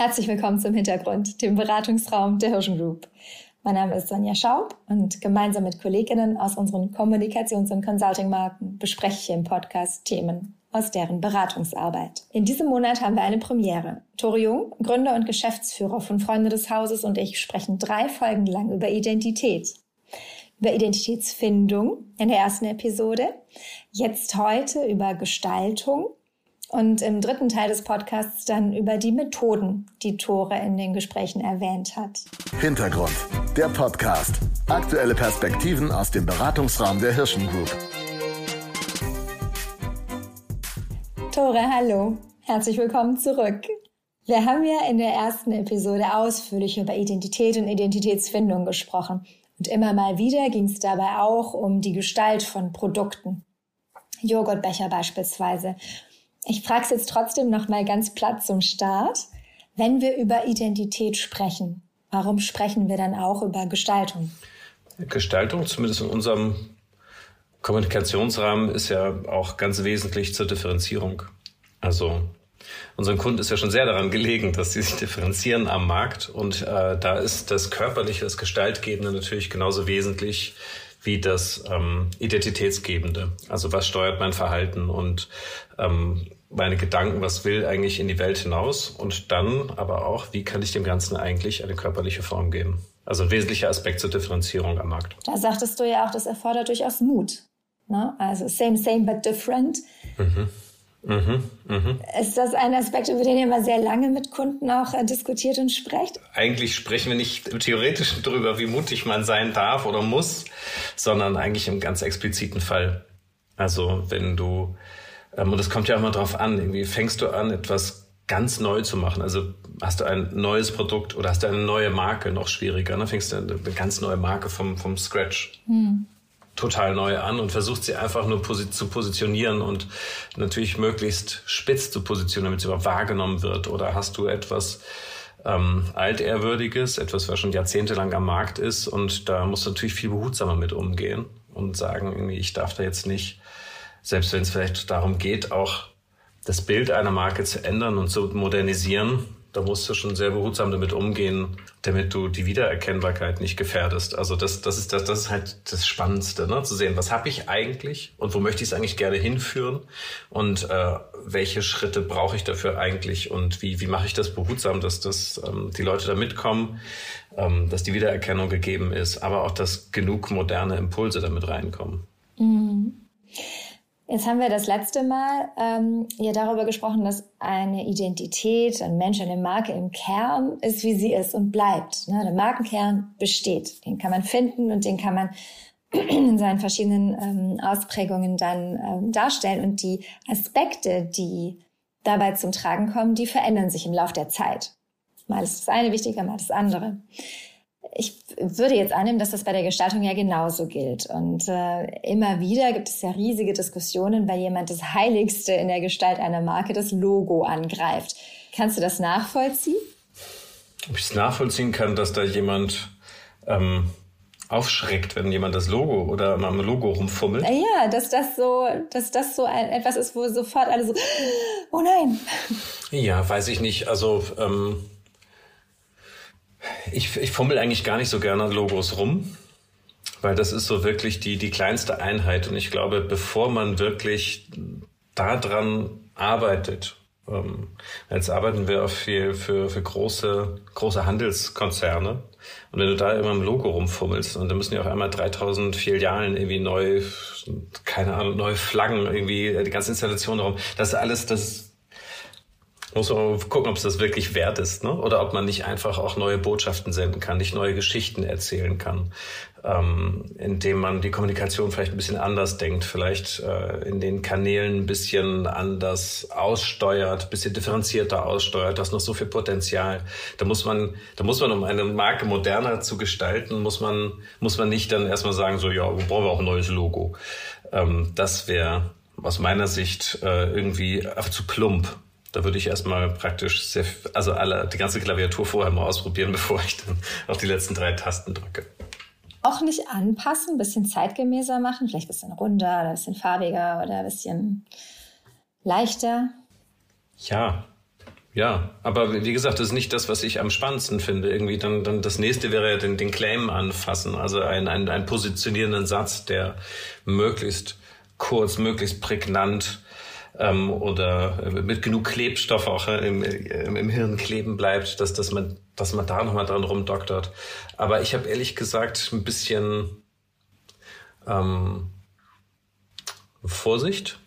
Herzlich willkommen zum Hintergrund, dem Beratungsraum der Hirschen Group. Mein Name ist Sonja Schaub und gemeinsam mit Kolleginnen aus unseren Kommunikations- und Consulting-Marken bespreche ich im Podcast Themen aus deren Beratungsarbeit. In diesem Monat haben wir eine Premiere. Tore Jung, Gründer und Geschäftsführer von Freunde des Hauses und ich sprechen drei Folgen lang über Identität. Über Identitätsfindung in der ersten Episode, jetzt heute über Gestaltung und im dritten Teil des Podcasts dann über die Methoden, die Tore in den Gesprächen erwähnt hat. Hintergrund, der Podcast. Aktuelle Perspektiven aus dem Beratungsraum der Hirschen Group. Tore, hallo. Herzlich willkommen zurück. Wir haben ja in der ersten Episode ausführlich über Identität und Identitätsfindung gesprochen. Und immer mal wieder ging es dabei auch um die Gestalt von Produkten. Joghurtbecher beispielsweise ich frage es jetzt trotzdem noch mal ganz platt zum Start. Wenn wir über Identität sprechen, warum sprechen wir dann auch über Gestaltung? Gestaltung, zumindest in unserem Kommunikationsrahmen, ist ja auch ganz wesentlich zur Differenzierung. Also unseren Kunden ist ja schon sehr daran gelegen, dass sie sich differenzieren am Markt. Und äh, da ist das Körperliche, das Gestaltgebende natürlich genauso wesentlich wie das ähm, Identitätsgebende. Also was steuert mein Verhalten und ähm, meine Gedanken, was will eigentlich in die Welt hinaus und dann aber auch, wie kann ich dem Ganzen eigentlich eine körperliche Form geben. Also ein wesentlicher Aspekt zur Differenzierung am Markt. Da sagtest du ja auch, das erfordert durchaus Mut. Ne? Also same, same, but different. Mhm. Mhm, mh. Ist das ein Aspekt, über den ihr mal sehr lange mit Kunden auch äh, diskutiert und sprecht? Eigentlich sprechen wir nicht theoretisch darüber, wie mutig man sein darf oder muss, sondern eigentlich im ganz expliziten Fall. Also wenn du, und es kommt ja auch mal drauf an, irgendwie fängst du an, etwas ganz neu zu machen. Also hast du ein neues Produkt oder hast du eine neue Marke, noch schwieriger. Dann ne? fängst du eine ganz neue Marke vom, vom Scratch. Hm total neu an und versucht sie einfach nur posi zu positionieren und natürlich möglichst spitz zu positionieren, damit sie überhaupt wahrgenommen wird. Oder hast du etwas ähm, altehrwürdiges, etwas, was schon jahrzehntelang am Markt ist und da musst du natürlich viel behutsamer mit umgehen und sagen, irgendwie, ich darf da jetzt nicht, selbst wenn es vielleicht darum geht, auch das Bild einer Marke zu ändern und zu modernisieren, da musst du schon sehr behutsam damit umgehen, damit du die Wiedererkennbarkeit nicht gefährdest. Also das, das ist das, das ist halt das Spannendste, ne? zu sehen, was habe ich eigentlich und wo möchte ich es eigentlich gerne hinführen und äh, welche Schritte brauche ich dafür eigentlich und wie, wie mache ich das behutsam, dass das ähm, die Leute da mitkommen, ähm, dass die Wiedererkennung gegeben ist, aber auch, dass genug moderne Impulse damit reinkommen. Mhm. Jetzt haben wir das letzte Mal ähm, ja darüber gesprochen, dass eine Identität, ein Mensch, eine Marke im Kern ist, wie sie ist und bleibt. Ne? Der Markenkern besteht. Den kann man finden und den kann man in seinen verschiedenen ähm, Ausprägungen dann ähm, darstellen. Und die Aspekte, die dabei zum Tragen kommen, die verändern sich im Laufe der Zeit. Mal ist das eine wichtiger, mal das andere ich würde jetzt annehmen, dass das bei der Gestaltung ja genauso gilt. Und äh, immer wieder gibt es ja riesige Diskussionen, weil jemand das Heiligste in der Gestalt einer Marke, das Logo, angreift. Kannst du das nachvollziehen? Ob ich es nachvollziehen kann, dass da jemand ähm, aufschreckt, wenn jemand das Logo oder am Logo rumfummelt. Ja, dass das so, dass das so ein, etwas ist, wo sofort alle so, oh nein. Ja, weiß ich nicht. Also ähm, ich, ich fummel eigentlich gar nicht so gerne an Logos rum, weil das ist so wirklich die, die kleinste Einheit. Und ich glaube, bevor man wirklich daran arbeitet, ähm, jetzt arbeiten wir auch viel für, für große, große Handelskonzerne. Und wenn du da immer im Logo rumfummelst und dann müssen ja auch einmal 3000 Filialen irgendwie neu, keine Ahnung, neue Flaggen irgendwie, die ganze Installation darum, das ist alles, das muss man gucken, ob es das wirklich wert ist, ne? Oder ob man nicht einfach auch neue Botschaften senden kann, nicht neue Geschichten erzählen kann, ähm, indem man die Kommunikation vielleicht ein bisschen anders denkt, vielleicht äh, in den Kanälen ein bisschen anders aussteuert, ein bisschen differenzierter aussteuert. Das ist noch so viel Potenzial. Da muss man, da muss man, um eine Marke moderner zu gestalten, muss man, muss man nicht dann erstmal sagen, so ja, brauchen wir auch ein neues Logo. Ähm, das wäre aus meiner Sicht äh, irgendwie zu plump. Da würde ich erstmal praktisch sehr, also alle, die ganze Klaviatur vorher mal ausprobieren, bevor ich dann auf die letzten drei Tasten drücke. Auch nicht anpassen, ein bisschen zeitgemäßer machen, vielleicht ein bisschen runder oder ein bisschen farbiger oder ein bisschen leichter. Ja, ja, aber wie gesagt, das ist nicht das, was ich am spannendsten finde. Irgendwie dann, dann das nächste wäre ja den, den Claim anfassen, also ein, ein, ein positionierenden Satz, der möglichst kurz, möglichst prägnant ähm, oder mit genug Klebstoff auch äh, im, im, im Hirn kleben bleibt, dass, dass man, dass man da nochmal dran rumdoktert. Aber ich habe ehrlich gesagt ein bisschen ähm, Vorsicht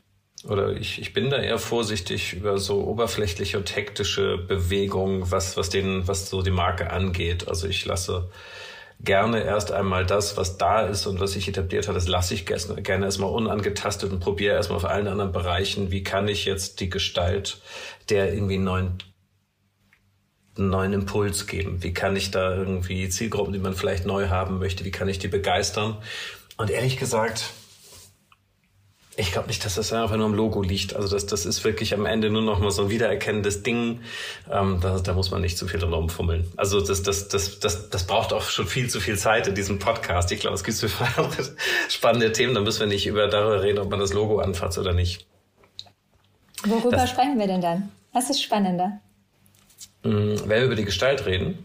oder ich, ich bin da eher vorsichtig über so oberflächliche und hektische Bewegungen, was, was den, was so die Marke angeht. Also ich lasse gerne erst einmal das, was da ist und was sich etabliert hat, das lasse ich gerne erstmal unangetastet und probiere erstmal auf allen anderen Bereichen, wie kann ich jetzt die Gestalt der irgendwie neuen einen neuen Impuls geben? Wie kann ich da irgendwie Zielgruppen, die man vielleicht neu haben möchte, wie kann ich die begeistern? Und ehrlich gesagt, ich glaube nicht, dass das einfach nur am Logo liegt. Also das, das ist wirklich am Ende nur noch mal so ein wiedererkennendes Ding. Ähm, da, da muss man nicht zu viel dran rumfummeln. Also das, das, das, das, das braucht auch schon viel zu viel Zeit in diesem Podcast. Ich glaube, es gibt so viele spannende Themen. Da müssen wir nicht über darüber reden, ob man das Logo anfasst oder nicht. Worüber das, sprechen wir denn dann? Was ist spannender? Mh, wenn wir über die Gestalt reden.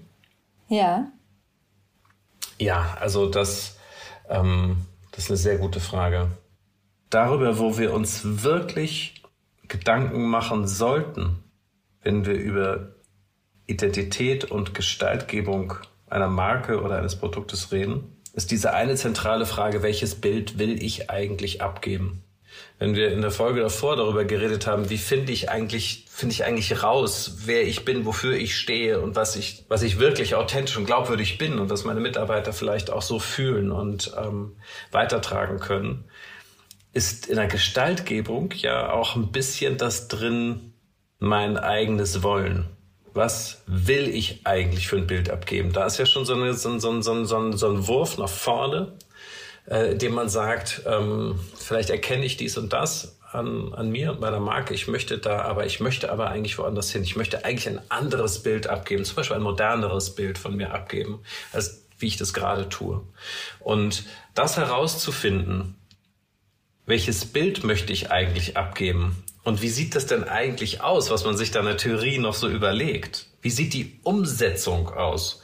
Ja. Ja, also das, ähm, das ist eine sehr gute Frage darüber, wo wir uns wirklich Gedanken machen sollten, wenn wir über Identität und Gestaltgebung einer Marke oder eines Produktes reden, ist diese eine zentrale Frage, welches Bild will ich eigentlich abgeben? Wenn wir in der Folge davor darüber geredet haben, wie finde ich eigentlich, finde ich eigentlich raus, wer ich bin, wofür ich stehe und was ich, was ich wirklich authentisch und glaubwürdig bin und was meine Mitarbeiter vielleicht auch so fühlen und ähm, weitertragen können, ist in der Gestaltgebung ja auch ein bisschen das drin, mein eigenes Wollen. Was will ich eigentlich für ein Bild abgeben? Da ist ja schon so, eine, so, so, so, so, ein Wurf nach vorne, äh, dem man sagt, ähm, vielleicht erkenne ich dies und das an, an mir und meiner Marke. Ich möchte da, aber ich möchte aber eigentlich woanders hin. Ich möchte eigentlich ein anderes Bild abgeben, zum Beispiel ein moderneres Bild von mir abgeben, als wie ich das gerade tue. Und das herauszufinden, welches Bild möchte ich eigentlich abgeben? Und wie sieht das denn eigentlich aus, was man sich da in der Theorie noch so überlegt? Wie sieht die Umsetzung aus?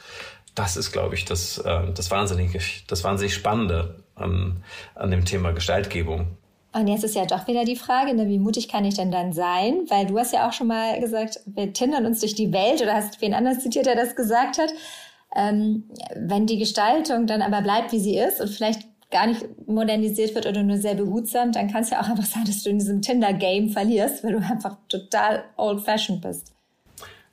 Das ist, glaube ich, das, äh, das, wahnsinnig, das wahnsinnig Spannende an, an dem Thema Gestaltgebung. Und jetzt ist ja doch wieder die Frage, ne, wie mutig kann ich denn dann sein? Weil du hast ja auch schon mal gesagt, wir tindern uns durch die Welt oder hast wen anders zitiert, der das gesagt hat. Ähm, wenn die Gestaltung dann aber bleibt, wie sie ist und vielleicht gar nicht modernisiert wird oder nur sehr behutsam, dann kann es ja auch einfach sein, dass du in diesem Tinder-Game verlierst, weil du einfach total old-fashioned bist.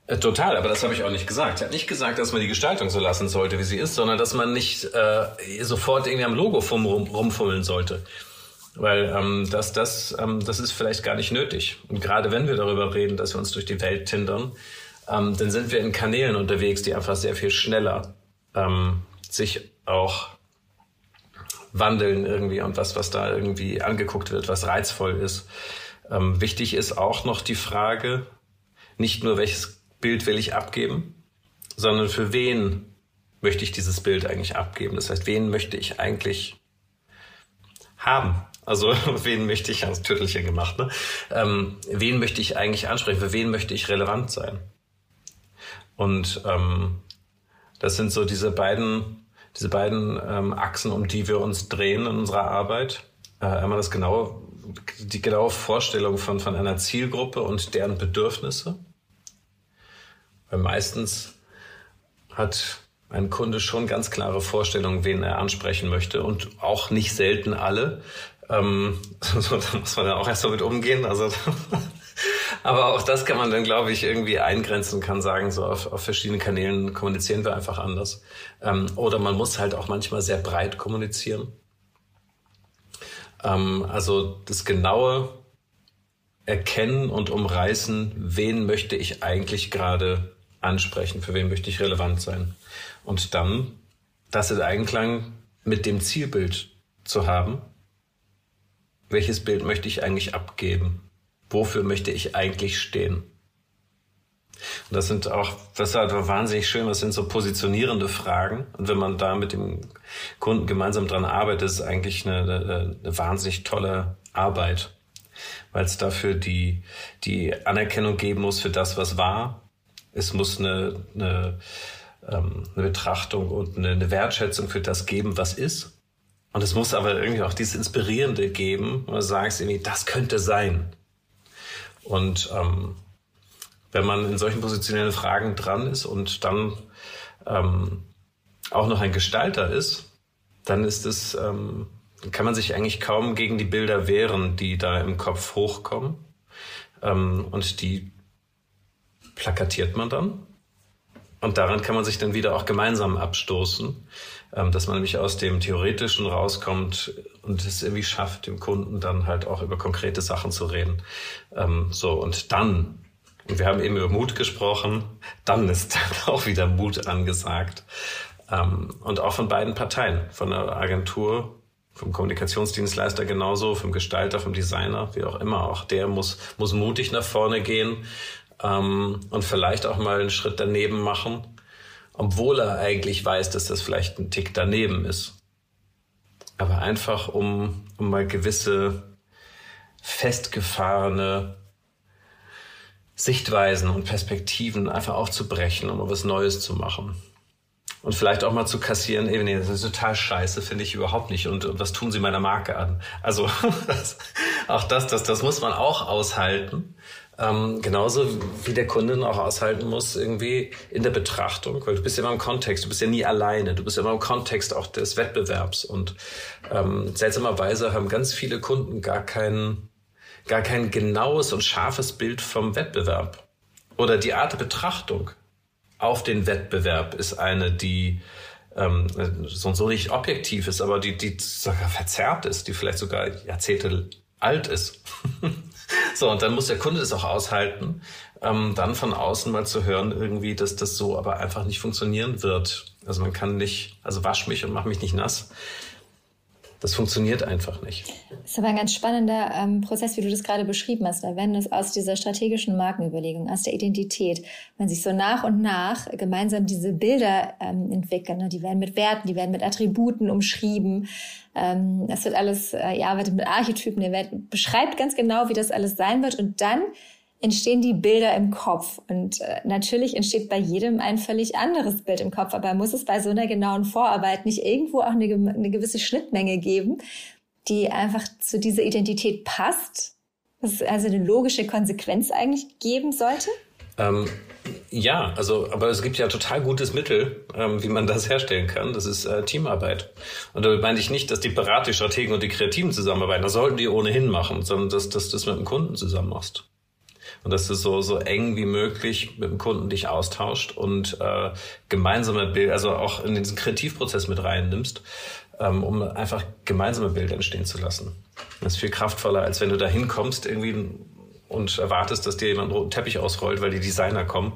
Äh, total, aber das habe ich auch nicht gesagt. Ich habe nicht gesagt, dass man die Gestaltung so lassen sollte, wie sie ist, sondern dass man nicht äh, sofort irgendwie am Logo rum, rumfummeln sollte. Weil ähm, das, das, ähm, das ist vielleicht gar nicht nötig. Und gerade wenn wir darüber reden, dass wir uns durch die Welt tindern, ähm, dann sind wir in Kanälen unterwegs, die einfach sehr viel schneller ähm, sich auch wandeln irgendwie und was, was da irgendwie angeguckt wird, was reizvoll ist. Ähm, wichtig ist auch noch die Frage, nicht nur welches Bild will ich abgeben, sondern für wen möchte ich dieses Bild eigentlich abgeben? Das heißt, wen möchte ich eigentlich haben? Also wen möchte ich, als Tüttelchen gemacht, ne? Ähm, wen möchte ich eigentlich ansprechen? Für wen möchte ich relevant sein? Und ähm, das sind so diese beiden diese beiden ähm, Achsen, um die wir uns drehen in unserer Arbeit. Äh, einmal das genaue, die genaue Vorstellung von, von einer Zielgruppe und deren Bedürfnisse. Weil meistens hat ein Kunde schon ganz klare Vorstellungen, wen er ansprechen möchte und auch nicht selten alle. Ähm, so, da muss man ja auch erst damit umgehen. Also aber auch das kann man dann, glaube ich, irgendwie eingrenzen, kann sagen, so auf, auf verschiedenen Kanälen kommunizieren wir einfach anders. Ähm, oder man muss halt auch manchmal sehr breit kommunizieren. Ähm, also das genaue Erkennen und Umreißen, wen möchte ich eigentlich gerade ansprechen, für wen möchte ich relevant sein. Und dann das in Einklang mit dem Zielbild zu haben. Welches Bild möchte ich eigentlich abgeben? Wofür möchte ich eigentlich stehen? Und das sind auch, das ist halt wahnsinnig schön, das sind so positionierende Fragen. Und wenn man da mit dem Kunden gemeinsam dran arbeitet, ist es eigentlich eine, eine, eine wahnsinnig tolle Arbeit. weil es dafür die, die Anerkennung geben muss für das, was war. Es muss eine, eine, ähm, eine Betrachtung und eine, eine Wertschätzung für das geben, was ist. Und es muss aber irgendwie auch dieses Inspirierende geben, wo du sagst irgendwie, das könnte sein. Und ähm, wenn man in solchen positionellen Fragen dran ist und dann ähm, auch noch ein Gestalter ist, dann ist es, ähm, kann man sich eigentlich kaum gegen die Bilder wehren, die da im Kopf hochkommen. Ähm, und die plakatiert man dann. Und daran kann man sich dann wieder auch gemeinsam abstoßen, ähm, dass man nämlich aus dem Theoretischen rauskommt und es irgendwie schafft, dem Kunden dann halt auch über konkrete Sachen zu reden. Ähm, so, und dann, und wir haben eben über Mut gesprochen, dann ist dann auch wieder Mut angesagt. Ähm, und auch von beiden Parteien, von der Agentur, vom Kommunikationsdienstleister genauso, vom Gestalter, vom Designer, wie auch immer. Auch der muss, muss mutig nach vorne gehen ähm, und vielleicht auch mal einen Schritt daneben machen, obwohl er eigentlich weiß, dass das vielleicht ein Tick daneben ist. Aber einfach, um, um mal gewisse festgefahrene Sichtweisen und Perspektiven einfach aufzubrechen, um was Neues zu machen. Und vielleicht auch mal zu kassieren, ey, nee, das ist total scheiße, finde ich überhaupt nicht. Und, und was tun sie meiner Marke an? Also das, auch das, das, das muss man auch aushalten. Ähm, genauso wie der Kunde auch aushalten muss, irgendwie in der Betrachtung, weil du bist ja immer im Kontext, du bist ja nie alleine, du bist ja immer im Kontext auch des Wettbewerbs. Und ähm, seltsamerweise haben ganz viele Kunden gar kein, gar kein genaues und scharfes Bild vom Wettbewerb. Oder die Art der Betrachtung auf den Wettbewerb ist eine, die ähm, so und so nicht objektiv ist, aber die, die sogar verzerrt ist, die vielleicht sogar Jahrzehnte alt ist. so, und dann muss der Kunde das auch aushalten, ähm, dann von außen mal zu hören, irgendwie, dass das so aber einfach nicht funktionieren wird. Also man kann nicht, also wasch mich und mach mich nicht nass. Das funktioniert einfach nicht. Das ist aber ein ganz spannender ähm, Prozess, wie du das gerade beschrieben hast. Wenn es aus dieser strategischen Markenüberlegung, aus der Identität, wenn sich so nach und nach gemeinsam diese Bilder ähm, entwickeln, ne? die werden mit Werten, die werden mit Attributen umschrieben. Ähm, das wird alles, äh, ihr arbeitet mit Archetypen, ihr werdet, beschreibt ganz genau, wie das alles sein wird. Und dann entstehen die Bilder im Kopf. Und äh, natürlich entsteht bei jedem ein völlig anderes Bild im Kopf. Aber muss es bei so einer genauen Vorarbeit nicht irgendwo auch eine, eine gewisse Schnittmenge geben, die einfach zu dieser Identität passt? Ist also eine logische Konsequenz eigentlich geben sollte? Ähm, ja, also, aber es gibt ja total gutes Mittel, ähm, wie man das herstellen kann. Das ist äh, Teamarbeit. Und damit meine ich nicht, dass die Berater, Strategen und die Kreativen zusammenarbeiten. Das sollten die ohnehin machen, sondern dass, dass du das mit dem Kunden zusammen machst und dass du so so eng wie möglich mit dem Kunden dich austauscht und äh, gemeinsame Bilder, also auch in diesen Kreativprozess mit reinnimmst, ähm, um einfach gemeinsame Bilder entstehen zu lassen. Das ist viel kraftvoller, als wenn du da hinkommst irgendwie und erwartest, dass dir jemand einen roten Teppich ausrollt, weil die Designer kommen,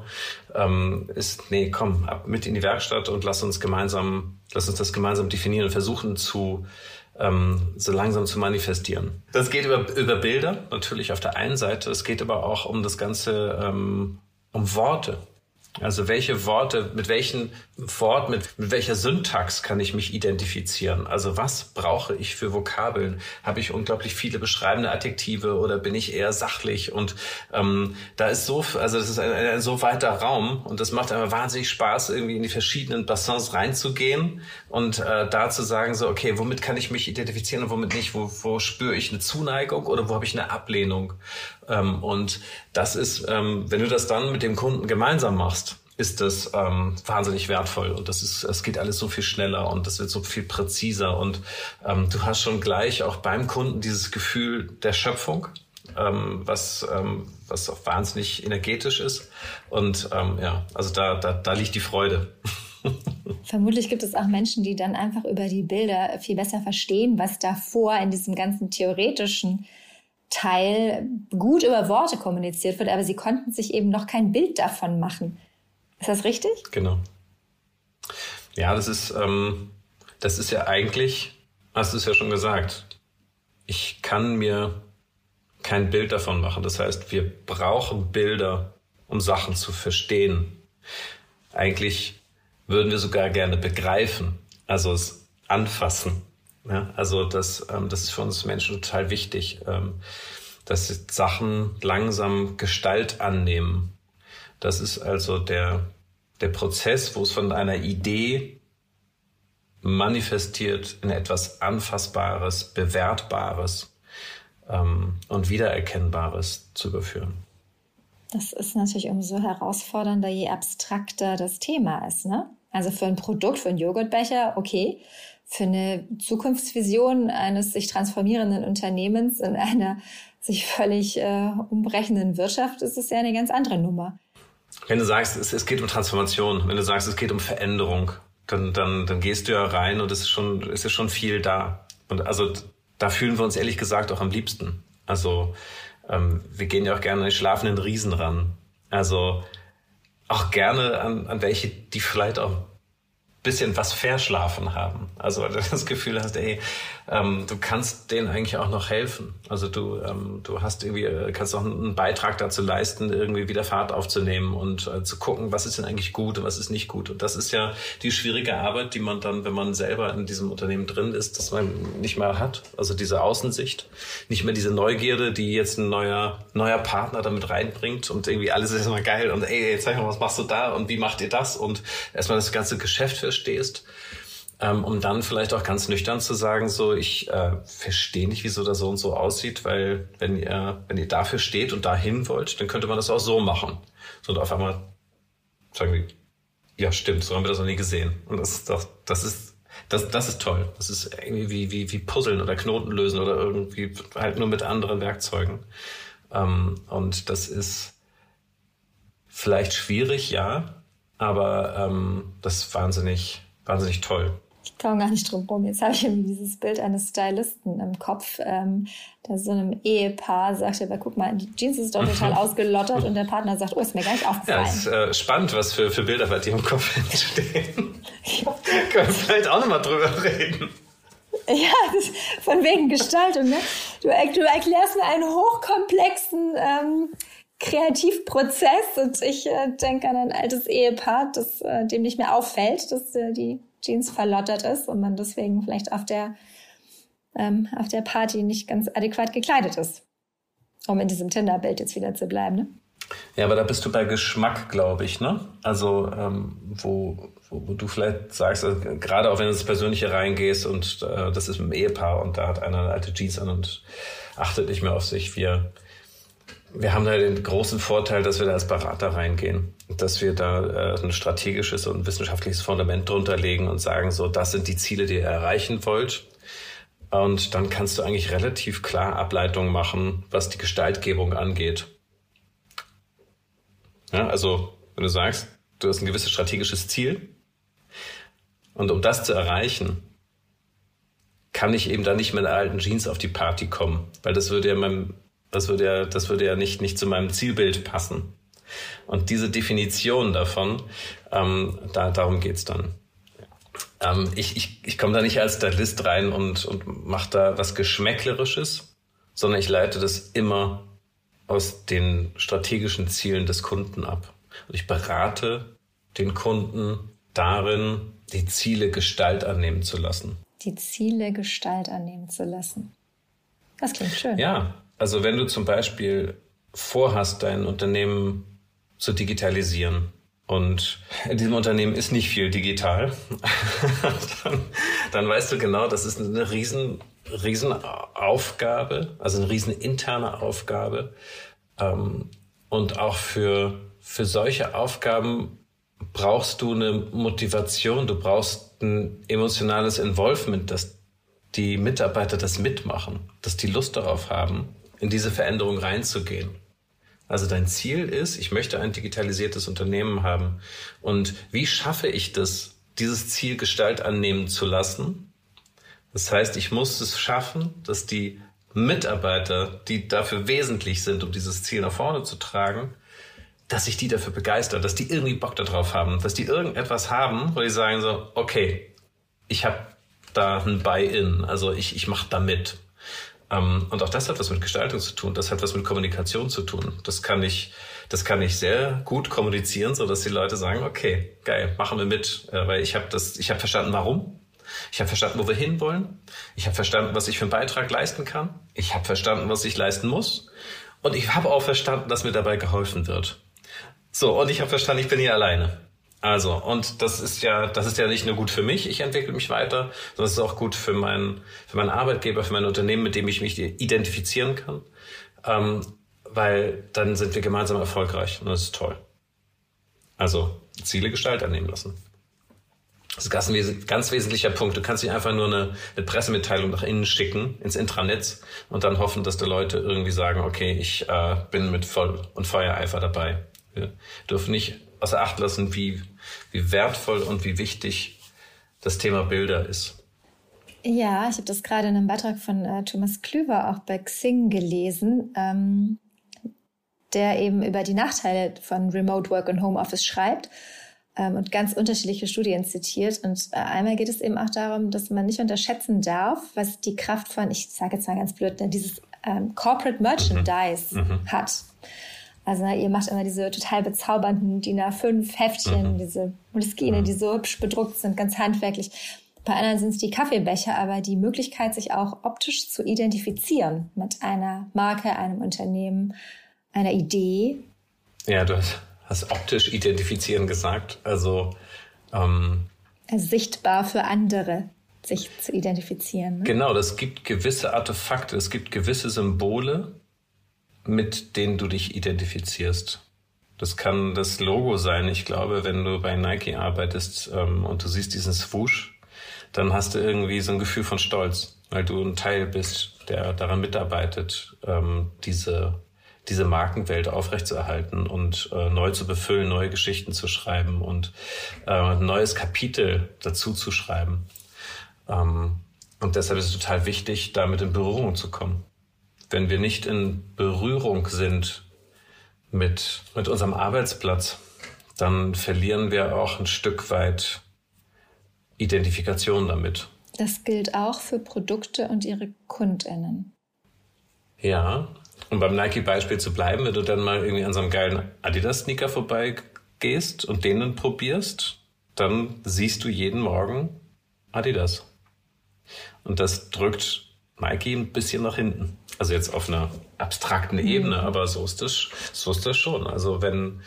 ähm, ist, nee, komm, ab mit in die Werkstatt und lass uns gemeinsam, lass uns das gemeinsam definieren und versuchen zu ähm, so langsam zu manifestieren. Das geht über, über Bilder, natürlich auf der einen Seite. Es geht aber auch um das Ganze, ähm, um Worte. Also welche Worte, mit welchen Wort, mit, mit welcher Syntax kann ich mich identifizieren? Also was brauche ich für Vokabeln? Habe ich unglaublich viele beschreibende Adjektive oder bin ich eher sachlich? Und ähm, da ist so, also das ist ein, ein so weiter Raum und das macht einfach wahnsinnig Spaß, irgendwie in die verschiedenen Bassins reinzugehen und äh, da zu sagen, so, okay, womit kann ich mich identifizieren und womit nicht? Wo, wo spüre ich eine Zuneigung oder wo habe ich eine Ablehnung? Ähm, und das ist, ähm, wenn du das dann mit dem Kunden gemeinsam machst, ist das ähm, wahnsinnig wertvoll. Und das ist, es geht alles so viel schneller und das wird so viel präziser. Und ähm, du hast schon gleich auch beim Kunden dieses Gefühl der Schöpfung, ähm, was, ähm, was auch wahnsinnig energetisch ist. Und ähm, ja, also da, da, da liegt die Freude. Vermutlich gibt es auch Menschen, die dann einfach über die Bilder viel besser verstehen, was davor in diesem ganzen theoretischen Teil gut über Worte kommuniziert wird, aber sie konnten sich eben noch kein Bild davon machen. Ist das richtig? Genau. Ja, das ist, ähm, das ist ja eigentlich, hast du es ja schon gesagt, ich kann mir kein Bild davon machen. Das heißt, wir brauchen Bilder, um Sachen zu verstehen. Eigentlich würden wir sogar gerne begreifen, also es anfassen. Ja, also das, ähm, das ist für uns Menschen total wichtig. Ähm, dass Sachen langsam Gestalt annehmen. Das ist also der, der Prozess, wo es von einer Idee manifestiert in etwas Anfassbares, Bewertbares ähm, und Wiedererkennbares zu überführen. Das ist natürlich umso herausfordernder, je abstrakter das Thema ist. Ne? Also für ein Produkt, für einen Joghurtbecher, okay. Für eine Zukunftsvision eines sich transformierenden Unternehmens in einer sich völlig äh, umbrechenden Wirtschaft ist es ja eine ganz andere Nummer. Wenn du sagst, es, es geht um Transformation, wenn du sagst, es geht um Veränderung, dann, dann, dann gehst du ja rein und es ist schon, es ist schon viel da. Und also da fühlen wir uns ehrlich gesagt auch am liebsten. Also ähm, wir gehen ja auch gerne an die schlafenden Riesen ran. Also auch gerne an, an welche, die vielleicht auch bisschen was verschlafen haben. Also weil du das Gefühl hast, ey, ähm, du kannst denen eigentlich auch noch helfen. Also du, ähm, du hast irgendwie, äh, kannst auch einen Beitrag dazu leisten, irgendwie wieder Fahrt aufzunehmen und äh, zu gucken, was ist denn eigentlich gut und was ist nicht gut. Und das ist ja die schwierige Arbeit, die man dann, wenn man selber in diesem Unternehmen drin ist, dass man nicht mehr hat. Also diese Außensicht, nicht mehr diese Neugierde, die jetzt ein neuer, neuer Partner damit reinbringt und irgendwie alles ist immer geil und ey, zeig mal, was machst du da und wie macht ihr das und erstmal das ganze Geschäft verstehst ähm, um dann vielleicht auch ganz nüchtern zu sagen, so ich äh, verstehe nicht, wieso das so und so aussieht, weil wenn ihr, wenn ihr dafür steht und dahin wollt, dann könnte man das auch so machen. So und auf einmal sagen die, ja stimmt, so haben wir das noch nie gesehen. Und das ist doch, das ist das, das ist toll. Das ist irgendwie wie, wie, wie Puzzeln oder Knoten lösen oder irgendwie halt nur mit anderen Werkzeugen. Ähm, und das ist vielleicht schwierig, ja, aber ähm, das ist wahnsinnig, wahnsinnig toll. Ich komme gar nicht drum rum. Jetzt habe ich irgendwie dieses Bild eines Stylisten im Kopf, ähm, der so einem Ehepaar sagt, aber guck mal, die Jeans ist doch total ausgelottert und der Partner sagt, oh, ist mir gar nicht aufgefallen. Ja, ist äh, spannend, was für, für Bilder bei dir im Kopf entstehen. Können wir vielleicht auch nochmal drüber reden. Ja, von wegen Gestaltung. Ne? Du, du erklärst mir einen hochkomplexen ähm, Kreativprozess und ich äh, denke an ein altes Ehepaar, das äh, dem nicht mehr auffällt, dass äh, die Jeans verlottert ist und man deswegen vielleicht auf der, ähm, auf der Party nicht ganz adäquat gekleidet ist. Um in diesem Tinder-Bild jetzt wieder zu bleiben, ne? Ja, aber da bist du bei Geschmack, glaube ich, ne? Also, ähm, wo, wo, wo du vielleicht sagst, also, gerade auch wenn du ins Persönliche reingehst und äh, das ist mit einem Ehepaar und da hat einer eine alte Jeans an und achtet nicht mehr auf sich, wir, wir haben da den großen Vorteil, dass wir da als Berater reingehen, dass wir da äh, ein strategisches und wissenschaftliches Fundament drunter legen und sagen, so, das sind die Ziele, die ihr erreichen wollt. Und dann kannst du eigentlich relativ klar Ableitungen machen, was die Gestaltgebung angeht. Ja, also, wenn du sagst, du hast ein gewisses strategisches Ziel und um das zu erreichen, kann ich eben da nicht mit alten Jeans auf die Party kommen, weil das würde ja meinem das würde ja, das würde ja nicht, nicht zu meinem Zielbild passen. Und diese Definition davon, ähm, da, darum geht's dann. Ähm, ich ich, ich komme da nicht als Stylist rein und, und mache da was Geschmäcklerisches, sondern ich leite das immer aus den strategischen Zielen des Kunden ab. Und ich berate den Kunden darin, die Ziele Gestalt annehmen zu lassen. Die Ziele Gestalt annehmen zu lassen. Das klingt schön. Ja, also wenn du zum Beispiel vorhast, dein Unternehmen zu digitalisieren und in diesem Unternehmen ist nicht viel digital, dann, dann weißt du genau, das ist eine riesen, riesen Aufgabe, also eine riesen interne Aufgabe. Ähm, und auch für, für solche Aufgaben brauchst du eine Motivation, du brauchst ein emotionales Involvement, dass die Mitarbeiter das mitmachen, dass die Lust darauf haben in diese Veränderung reinzugehen. Also dein Ziel ist, ich möchte ein digitalisiertes Unternehmen haben. Und wie schaffe ich das, dieses Ziel Gestalt annehmen zu lassen? Das heißt, ich muss es schaffen, dass die Mitarbeiter, die dafür wesentlich sind, um dieses Ziel nach vorne zu tragen, dass ich die dafür begeistert, dass die irgendwie Bock darauf haben, dass die irgendetwas haben, wo die sagen so, okay, ich habe da ein Buy-in, also ich, ich mache da mit. Ähm, und auch das hat was mit Gestaltung zu tun. Das hat was mit Kommunikation zu tun. Das kann ich, das kann ich sehr gut kommunizieren, so dass die Leute sagen, okay, geil, machen wir mit, äh, weil ich habe das, ich habe verstanden, warum. Ich habe verstanden, wo wir hinwollen. Ich habe verstanden, was ich für einen Beitrag leisten kann. Ich habe verstanden, was ich leisten muss. Und ich habe auch verstanden, dass mir dabei geholfen wird. So, und ich habe verstanden, ich bin hier alleine. Also, und das ist ja, das ist ja nicht nur gut für mich, ich entwickle mich weiter, sondern es ist auch gut für meinen, für meinen Arbeitgeber, für mein Unternehmen, mit dem ich mich identifizieren kann. Ähm, weil dann sind wir gemeinsam erfolgreich und das ist toll. Also Ziele Gestalt annehmen lassen. Das ist ein ganz wesentlicher Punkt. Du kannst nicht einfach nur eine, eine, Pressemitteilung nach innen schicken, ins Intranetz und dann hoffen, dass die Leute irgendwie sagen, okay, ich äh, bin mit Voll- und Feuereifer dabei. Wir dürfen nicht außer Acht lassen, wie, wie wertvoll und wie wichtig das Thema Bilder ist. Ja, ich habe das gerade in einem Beitrag von äh, Thomas Klüver auch bei Xing gelesen, ähm, der eben über die Nachteile von Remote Work und Homeoffice schreibt ähm, und ganz unterschiedliche Studien zitiert. Und äh, einmal geht es eben auch darum, dass man nicht unterschätzen darf, was die Kraft von, ich sage jetzt mal ganz blöd, ne, dieses ähm, Corporate Merchandise mhm. mhm. hat. Also ihr macht immer diese total bezaubernden DIN A5 Heftchen, mhm. diese Moleskine, mhm. die so hübsch bedruckt sind, ganz handwerklich. Bei anderen sind es die Kaffeebecher, aber die Möglichkeit, sich auch optisch zu identifizieren mit einer Marke, einem Unternehmen, einer Idee. Ja, du hast, optisch identifizieren gesagt. Also, ähm, sichtbar für andere sich zu identifizieren. Ne? Genau, das gibt gewisse Artefakte, es gibt gewisse Symbole, mit denen du dich identifizierst. Das kann das Logo sein. Ich glaube, wenn du bei Nike arbeitest ähm, und du siehst diesen Swoosh, dann hast du irgendwie so ein Gefühl von Stolz, weil du ein Teil bist, der daran mitarbeitet, ähm, diese, diese Markenwelt aufrechtzuerhalten und äh, neu zu befüllen, neue Geschichten zu schreiben und äh, ein neues Kapitel dazu zu schreiben. Ähm, und deshalb ist es total wichtig, damit in Berührung zu kommen wenn wir nicht in Berührung sind mit, mit unserem Arbeitsplatz, dann verlieren wir auch ein Stück weit Identifikation damit. Das gilt auch für Produkte und ihre KundInnen. Ja, um beim Nike-Beispiel zu bleiben, wenn du dann mal irgendwie an so einem geilen Adidas-Sneaker vorbeigehst und den dann probierst, dann siehst du jeden Morgen Adidas. Und das drückt Nike ein bisschen nach hinten. Also jetzt auf einer abstrakten mhm. Ebene, aber so ist das, so ist das schon. Also wenn,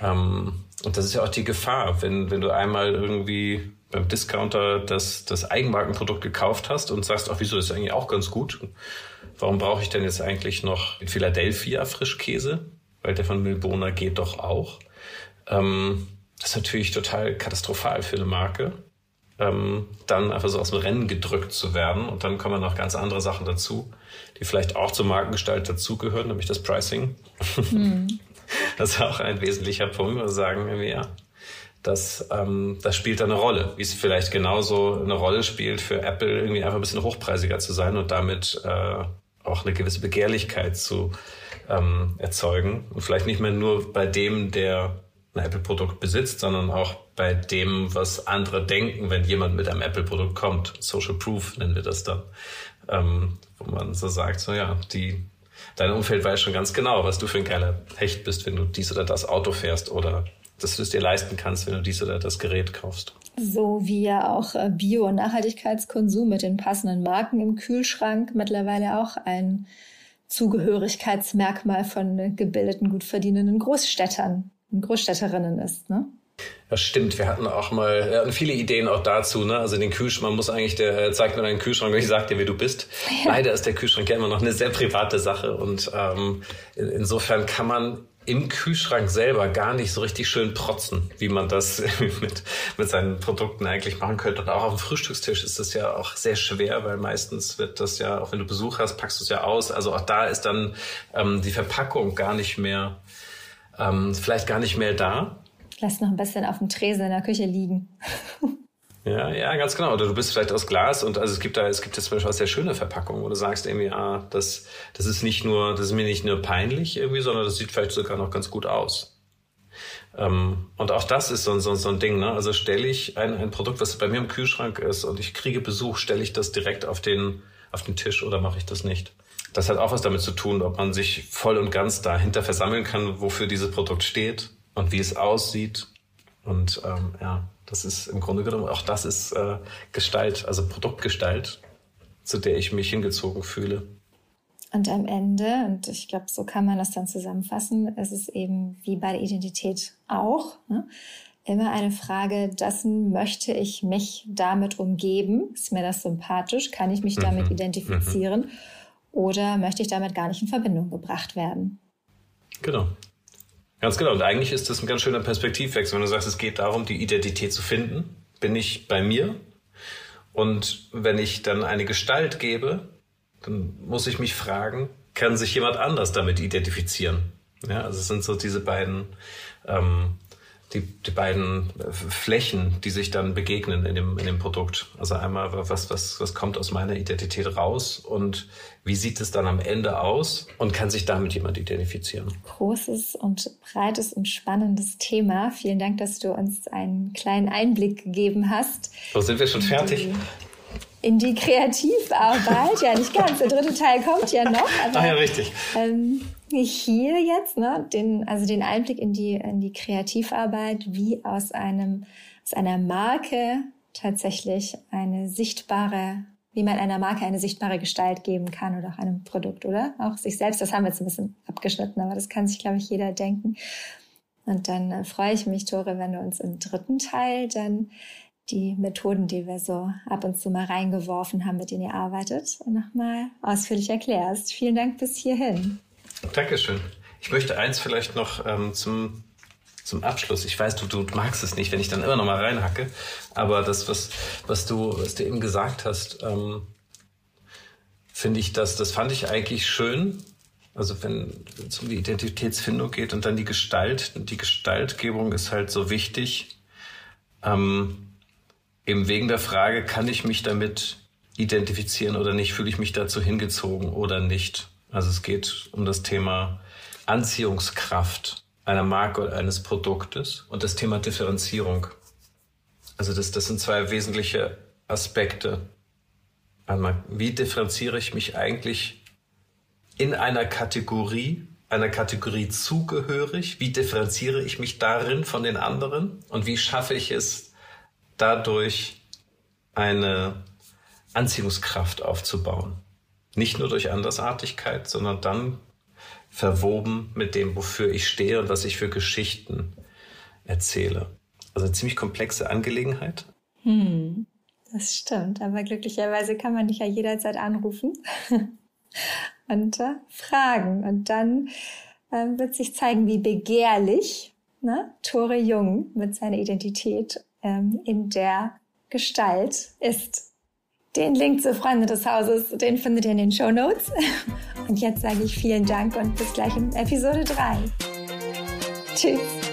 ähm, und das ist ja auch die Gefahr, wenn, wenn du einmal irgendwie beim Discounter das, das Eigenmarkenprodukt gekauft hast und sagst, ach, wieso ist das eigentlich auch ganz gut? Warum brauche ich denn jetzt eigentlich noch den Philadelphia Frischkäse? Weil der von Milbona geht doch auch. Ähm, das ist natürlich total katastrophal für eine Marke ähm, dann einfach so aus dem Rennen gedrückt zu werden. Und dann kommen noch ganz andere Sachen dazu, die vielleicht auch zur Markengestalt dazugehören, nämlich das Pricing. Mhm. Das ist auch ein wesentlicher Punkt, wo wir sagen, ja, das, ähm, das spielt da eine Rolle, wie es vielleicht genauso eine Rolle spielt für Apple, irgendwie einfach ein bisschen hochpreisiger zu sein und damit äh, auch eine gewisse Begehrlichkeit zu ähm, erzeugen. Und vielleicht nicht mehr nur bei dem, der ein Apple-Produkt besitzt, sondern auch bei dem, was andere denken, wenn jemand mit einem Apple-Produkt kommt. Social Proof nennen wir das dann. Ähm, wo man so sagt, so ja, die, dein Umfeld weiß schon ganz genau, was du für ein geiler Hecht bist, wenn du dies oder das Auto fährst oder dass du es dir leisten kannst, wenn du dies oder das Gerät kaufst. So wie ja auch äh, Bio- und Nachhaltigkeitskonsum mit den passenden Marken im Kühlschrank mittlerweile auch ein Zugehörigkeitsmerkmal von gebildeten, gut verdienenden Großstädtern Großstädterinnen ist, ne? Das stimmt. Wir hatten auch mal, wir hatten viele Ideen auch dazu, ne? Also den Kühlschrank, man muss eigentlich, der zeigt mir deinen Kühlschrank und ich sag dir, wie du bist. Ja. Leider ist der Kühlschrank ja immer noch eine sehr private Sache und ähm, insofern kann man im Kühlschrank selber gar nicht so richtig schön protzen, wie man das mit, mit seinen Produkten eigentlich machen könnte. Und auch auf dem Frühstückstisch ist das ja auch sehr schwer, weil meistens wird das ja, auch wenn du Besuch hast, packst du es ja aus. Also auch da ist dann ähm, die Verpackung gar nicht mehr ähm, vielleicht gar nicht mehr da. Lass noch ein bisschen auf dem Tresen in der Küche liegen. Ja, ja, ganz genau. Oder du bist vielleicht aus Glas und also es gibt da, es gibt jetzt zum Beispiel auch sehr schöne Verpackungen, wo du sagst irgendwie, ah, das, das ist nicht nur, das ist mir nicht nur peinlich irgendwie, sondern das sieht vielleicht sogar noch ganz gut aus. Ähm, und auch das ist so, so, so ein Ding, ne? Also stelle ich ein, ein Produkt, was bei mir im Kühlschrank ist und ich kriege Besuch, stelle ich das direkt auf den, auf den Tisch oder mache ich das nicht? Das hat auch was damit zu tun, ob man sich voll und ganz dahinter versammeln kann, wofür dieses Produkt steht und wie es aussieht Und ähm, ja, das ist im Grunde genommen, auch das ist äh, Gestalt, also Produktgestalt, zu der ich mich hingezogen fühle. Und am Ende, und ich glaube, so kann man das dann zusammenfassen, ist es eben wie bei der Identität auch, ne? immer eine Frage dessen, möchte ich mich damit umgeben? Ist mir das sympathisch? Kann ich mich damit mhm. identifizieren? Mhm. Oder möchte ich damit gar nicht in Verbindung gebracht werden? Genau. Ganz genau. Und eigentlich ist das ein ganz schöner Perspektivwechsel, wenn du sagst, es geht darum, die Identität zu finden. Bin ich bei mir? Und wenn ich dann eine Gestalt gebe, dann muss ich mich fragen, kann sich jemand anders damit identifizieren? Ja, also es sind so diese beiden ähm, die, die beiden Flächen, die sich dann begegnen in dem, in dem Produkt. Also einmal, was, was, was kommt aus meiner Identität raus und wie sieht es dann am Ende aus und kann sich damit jemand identifizieren? Großes und breites und spannendes Thema. Vielen Dank, dass du uns einen kleinen Einblick gegeben hast. So sind wir schon fertig. in die Kreativarbeit. Ja, nicht ganz. Der dritte Teil kommt ja noch. Aber, ah ja, richtig. Ähm, hier jetzt, ne, den, also den Einblick in die, in die Kreativarbeit, wie aus einem, aus einer Marke tatsächlich eine sichtbare, wie man einer Marke eine sichtbare Gestalt geben kann oder auch einem Produkt, oder? Auch sich selbst, das haben wir jetzt ein bisschen abgeschnitten, aber das kann sich, glaube ich, jeder denken. Und dann äh, freue ich mich, Tore, wenn du uns im dritten Teil dann die Methoden, die wir so ab und zu mal reingeworfen haben, mit denen ihr arbeitet, nochmal ausführlich erklärst. Vielen Dank bis hierhin. Dankeschön. Ich möchte eins vielleicht noch ähm, zum, zum Abschluss. Ich weiß, du, du magst es nicht, wenn ich dann immer noch mal reinhacke. Aber das, was, was, du, was du eben gesagt hast, ähm, finde ich, das, das fand ich eigentlich schön. Also wenn es um die Identitätsfindung geht und dann die Gestalt, die Gestaltgebung ist halt so wichtig. Ähm, eben wegen der Frage, kann ich mich damit identifizieren oder nicht? Fühle ich mich dazu hingezogen oder nicht? Also es geht um das Thema Anziehungskraft einer Marke oder eines Produktes und das Thema Differenzierung. Also das, das sind zwei wesentliche Aspekte. Einmal, wie differenziere ich mich eigentlich in einer Kategorie, einer Kategorie zugehörig? Wie differenziere ich mich darin von den anderen? Und wie schaffe ich es, dadurch eine Anziehungskraft aufzubauen? Nicht nur durch Andersartigkeit, sondern dann verwoben mit dem, wofür ich stehe und was ich für Geschichten erzähle. Also eine ziemlich komplexe Angelegenheit. Hm, das stimmt. Aber glücklicherweise kann man dich ja jederzeit anrufen und äh, fragen. Und dann äh, wird sich zeigen, wie begehrlich ne, Tore Jung mit seiner Identität ähm, in der Gestalt ist. Den Link zu Freunde des Hauses, den findet ihr in den Show Notes. Und jetzt sage ich vielen Dank und bis gleich in Episode 3. Tschüss.